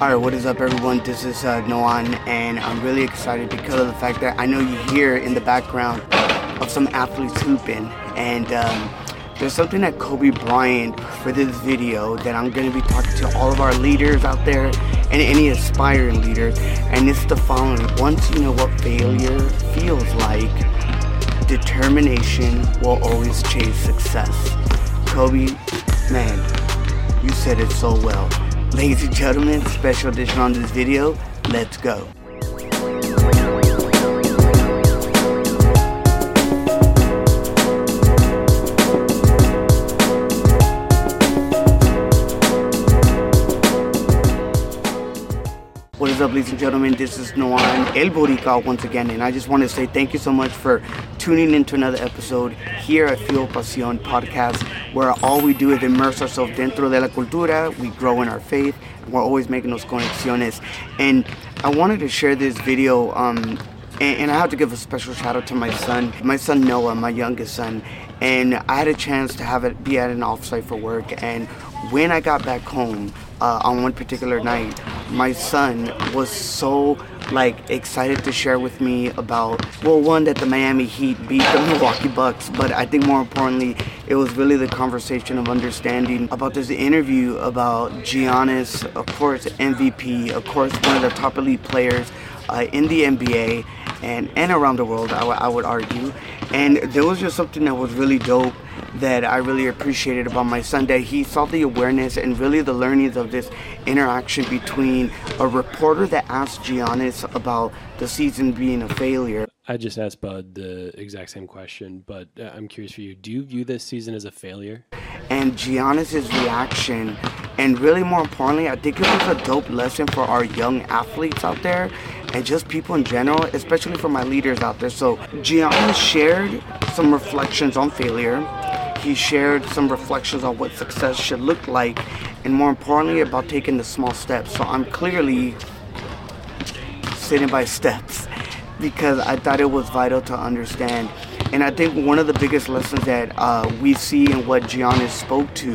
Alright, what is up everyone? This is uh, Nohán and I'm really excited because of the fact that I know you hear in the background of some athletes hooping and um, there's something that Kobe Bryant for this video that I'm going to be talking to all of our leaders out there and any aspiring leaders and it's the following. Once you know what failure feels like, determination will always chase success. Kobe, man, you said it so well. Ladies and gentlemen, special edition on this video, let's go. Is up, ladies and gentlemen? This is Nohán El Boricua once again, and I just want to say thank you so much for tuning into another episode here at Fuel Pasión podcast, where all we do is immerse ourselves dentro de la cultura, we grow in our faith, we're always making those conexiones. And I wanted to share this video, um, and, and I have to give a special shout out to my son, my son Noah, my youngest son, and I had a chance to have it be at an offsite for work, and when I got back home uh, on one particular night, my son was so like excited to share with me about well one that the Miami Heat beat the Milwaukee Bucks but I think more importantly it was really the conversation of understanding about this interview about Giannis of course MVP of course one of the top elite players uh, in the NBA and and around the world I, w- I would argue and there was just something that was really dope that I really appreciated about my son that he saw the awareness and really the learnings of this interaction between a reporter that asked Giannis about the season being a failure. I just asked Bud the exact same question, but uh, I'm curious for you. Do you view this season as a failure? And Giannis's reaction, and really more importantly, I think it was a dope lesson for our young athletes out there and just people in general, especially for my leaders out there. So Giannis shared some reflections on failure he shared some reflections on what success should look like and more importantly about taking the small steps. So I'm clearly sitting by steps because I thought it was vital to understand. And I think one of the biggest lessons that uh, we see in what Giannis spoke to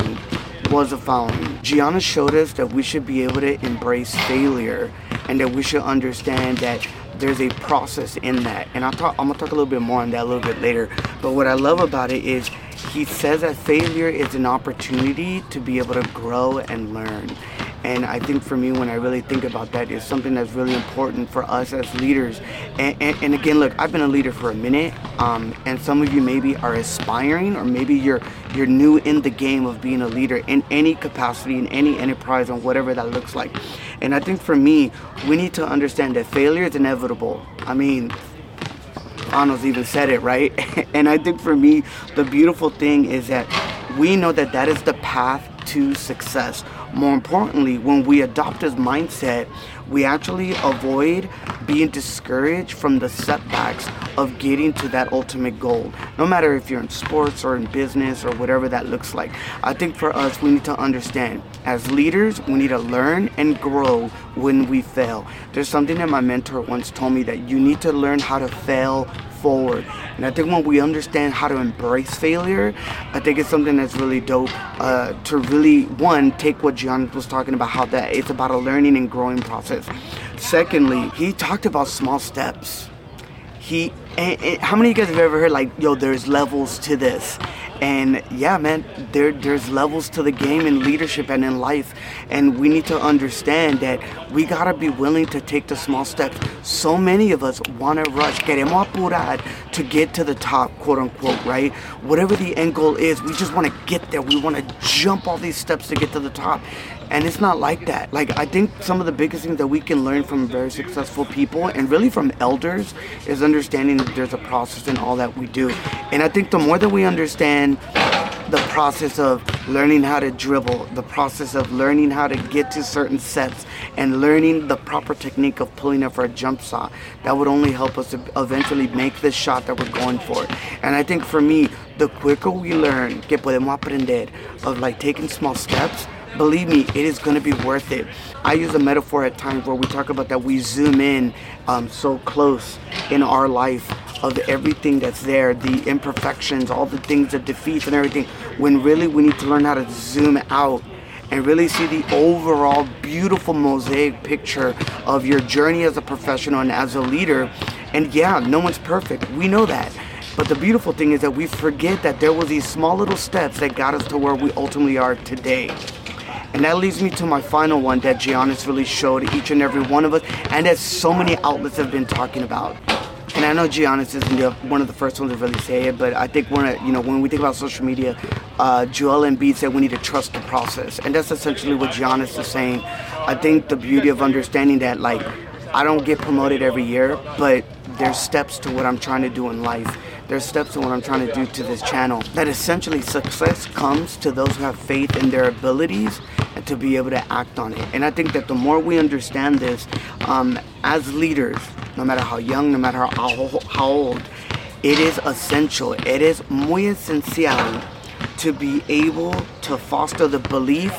was the following. Giannis showed us that we should be able to embrace failure and that we should understand that there's a process in that. And I'll talk, I'm gonna talk a little bit more on that a little bit later. But what I love about it is he says that failure is an opportunity to be able to grow and learn. And I think for me, when I really think about that, is something that's really important for us as leaders. And, and, and again, look, I've been a leader for a minute, um, and some of you maybe are aspiring, or maybe you're you're new in the game of being a leader in any capacity, in any enterprise, and whatever that looks like. And I think for me, we need to understand that failure is inevitable. I mean, Thanos even said it, right? and I think for me, the beautiful thing is that we know that that is the path to success. More importantly, when we adopt this mindset, we actually avoid being discouraged from the setbacks of getting to that ultimate goal. No matter if you're in sports or in business or whatever that looks like. I think for us, we need to understand as leaders, we need to learn and grow when we fail. There's something that my mentor once told me that you need to learn how to fail forward. And I think when we understand how to embrace failure, I think it's something that's really dope uh, to really, one, take what John was talking about, how that it's about a learning and growing process. Secondly, he talked about small steps. He, how many of you guys have ever heard like, yo, there's levels to this? And yeah, man, there there's levels to the game in leadership and in life, and we need to understand that we gotta be willing to take the small steps. So many of us want to rush, queremos apurar to get to the top, quote unquote, right? Whatever the end goal is, we just want to get there. We want to jump all these steps to get to the top. And it's not like that. Like, I think some of the biggest things that we can learn from very successful people and really from elders is understanding there's a process in all that we do. And I think the more that we understand the process of learning how to dribble, the process of learning how to get to certain sets, and learning the proper technique of pulling up for a jump shot, that would only help us to eventually make the shot that we're going for. And I think for me, the quicker we learn, que podemos aprender, of like taking small steps, believe me, it is going to be worth it. I use a metaphor at times where we talk about that we zoom in um, so close in our life of everything that's there, the imperfections, all the things, the defeats and everything, when really we need to learn how to zoom out and really see the overall beautiful mosaic picture of your journey as a professional and as a leader. And yeah, no one's perfect. We know that. But the beautiful thing is that we forget that there were these small little steps that got us to where we ultimately are today. And that leads me to my final one that Giannis really showed each and every one of us, and that so many outlets have been talking about. And I know Giannis isn't one of the first ones to really say it, but I think when you know when we think about social media, uh, Joel Embiid said we need to trust the process, and that's essentially what Giannis is saying. I think the beauty of understanding that, like, I don't get promoted every year, but there's steps to what I'm trying to do in life. There's steps to what I'm trying to do to this channel. That essentially success comes to those who have faith in their abilities and to be able to act on it. And I think that the more we understand this um, as leaders, no matter how young, no matter how, how old, it is essential. It is muy esencial to be able to foster the belief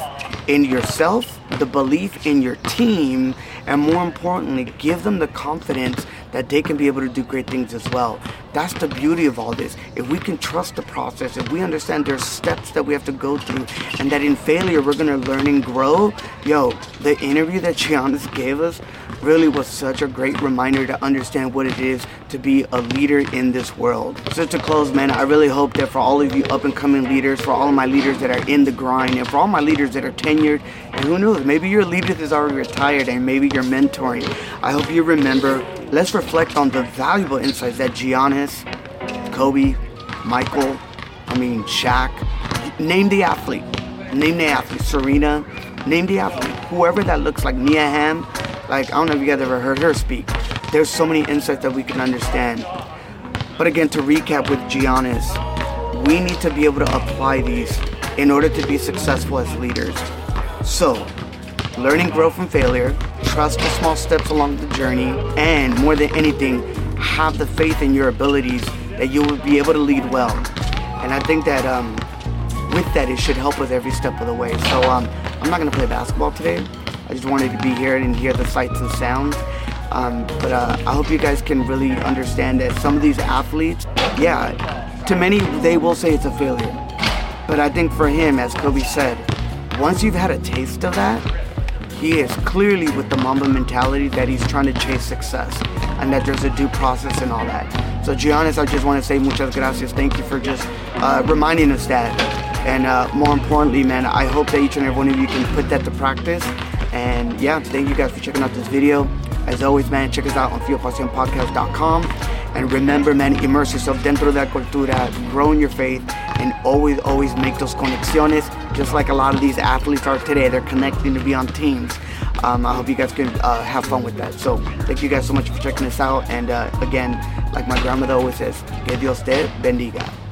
in yourself, the belief in your team, and more importantly, give them the confidence that they can be able to do great things as well. That's the beauty of all this. If we can trust the process, if we understand there's steps that we have to go through, and that in failure we're gonna learn and grow, yo, the interview that Giannis gave us really was such a great reminder to understand what it is to be a leader in this world. So to close, man, I really hope that for all of you up and coming leaders, for all of my leaders that are in the grind, and for all my leaders that are tenured, and who knows, maybe your leader is already retired and maybe you're mentoring. I hope you remember let's reflect on the valuable insights that Giannis, Kobe, Michael, I mean Shaq, name the athlete, name the athlete, Serena, name the athlete, whoever that looks like, Mia Hamm, like I don't know if you guys ever heard her speak. There's so many insights that we can understand. But again, to recap with Giannis, we need to be able to apply these in order to be successful as leaders. So, learn and grow from failure, trust the small steps along the journey, and more than anything, have the faith in your abilities that you will be able to lead well. And I think that um, with that, it should help us every step of the way. So um, I'm not gonna play basketball today. I just wanted to be here and hear the sights and sounds. Um, but uh, I hope you guys can really understand that some of these athletes, yeah, to many they will say it's a failure. But I think for him, as Kobe said, once you've had a taste of that, he is clearly with the Mamba mentality that he's trying to chase success and that there's a due process and all that. So, Giannis, I just want to say muchas gracias. Thank you for just uh, reminding us that. And uh, more importantly, man, I hope that each and every one of you can put that to practice. And yeah, thank you guys for checking out this video. As always, man, check us out on fuelpasionpodcast.com. And remember, man, immerse yourself dentro de la cultura, grow in your faith, and always, always make those conexiones, just like a lot of these athletes are today. They're connecting to be on teams. Um, I hope you guys can uh, have fun with that. So, thank you guys so much for checking this out. And uh, again, like my grandmother always says, que Dios te bendiga.